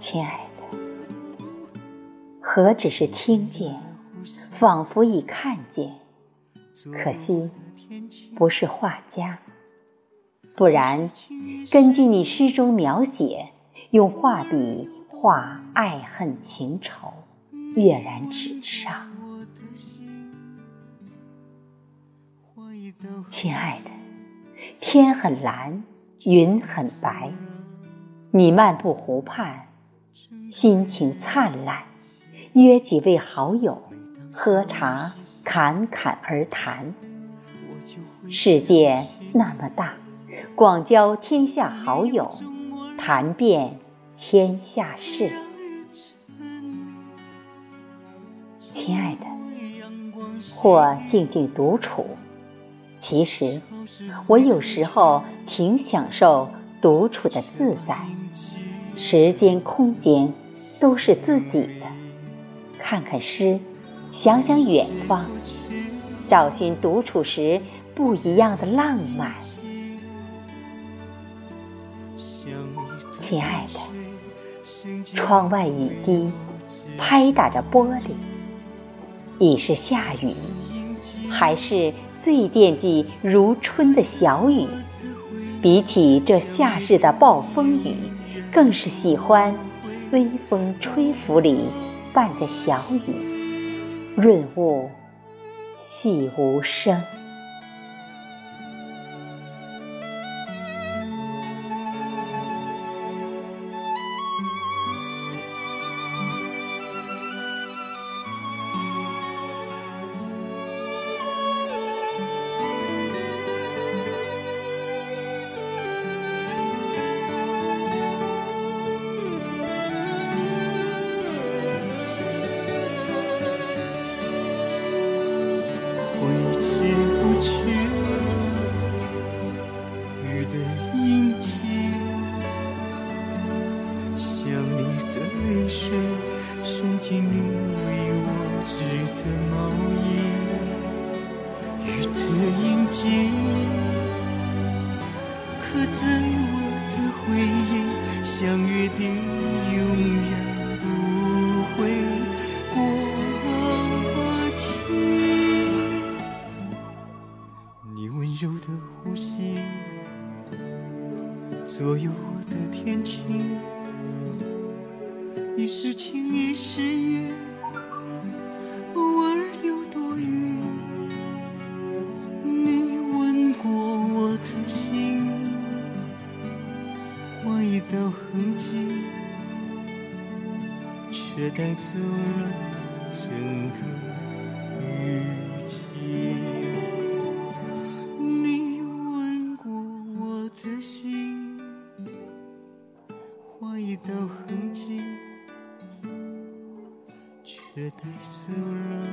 亲爱的，何止是听见，仿佛已看见。可惜不是画家，不然根据你诗中描写，用画笔画爱恨情仇，跃然纸上。亲爱的，天很蓝，云很白，你漫步湖畔，心情灿烂，约几位好友喝茶，侃侃而谈。世界那么大，广交天下好友，谈遍天下事。亲爱的，或静静独处。其实，我有时候挺享受独处的自在，时间、空间都是自己的。看看诗，想想远方，找寻独处时不一样的浪漫。亲爱的，窗外雨滴拍打着玻璃，已是下雨。还是最惦记如春的小雨，比起这夏日的暴风雨，更是喜欢微风吹拂里伴着小雨，润物细无声。去雨的印记想你的泪水渗进你为我织的毛衣雨的印记刻在我的回忆相约定的呼吸，左右我的天晴。一时晴，一时雨，偶尔有多远？你吻过我的心，划一道痕迹，却带走了整个一道痕迹。却带走了